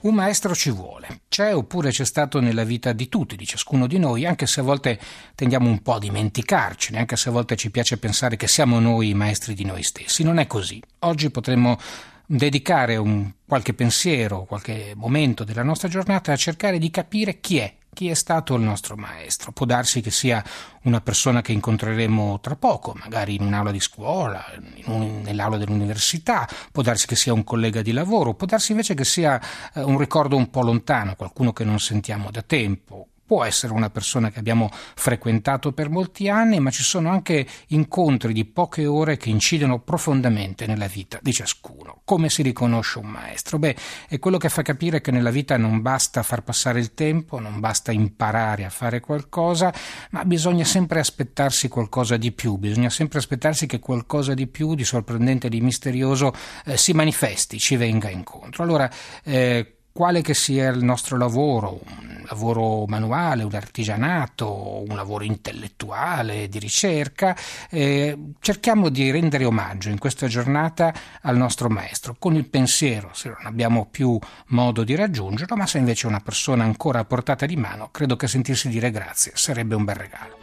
Un maestro ci vuole, c'è oppure c'è stato nella vita di tutti, di ciascuno di noi, anche se a volte tendiamo un po' a dimenticarcene, anche se a volte ci piace pensare che siamo noi i maestri di noi stessi. Non è così. Oggi potremmo dedicare un, qualche pensiero, qualche momento della nostra giornata a cercare di capire chi è chi è stato il nostro maestro. Può darsi che sia una persona che incontreremo tra poco, magari in un'aula di scuola, un, nell'aula dell'università, può darsi che sia un collega di lavoro, può darsi invece che sia eh, un ricordo un po' lontano, qualcuno che non sentiamo da tempo, può essere una persona che abbiamo frequentato per molti anni, ma ci sono anche incontri di poche ore che incidono profondamente nella vita di ciascuno. Come si riconosce un maestro? Beh, è quello che fa capire che nella vita non basta far passare il tempo, non basta imparare a fare qualcosa, ma bisogna sempre aspettarsi qualcosa di più, bisogna sempre aspettarsi che qualcosa di più, di sorprendente, di misterioso eh, si manifesti, ci venga incontro. Allora, eh, quale che sia il nostro lavoro, un lavoro manuale, un artigianato, un lavoro intellettuale, di ricerca, eh, cerchiamo di rendere omaggio in questa giornata al nostro maestro, con il pensiero, se non abbiamo più modo di raggiungerlo, ma se invece è una persona ancora a portata di mano, credo che sentirsi dire grazie sarebbe un bel regalo.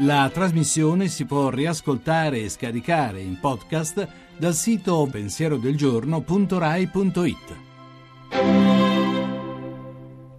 La trasmissione si può riascoltare e scaricare in podcast dal sito pensierodelgiorno.rai.it.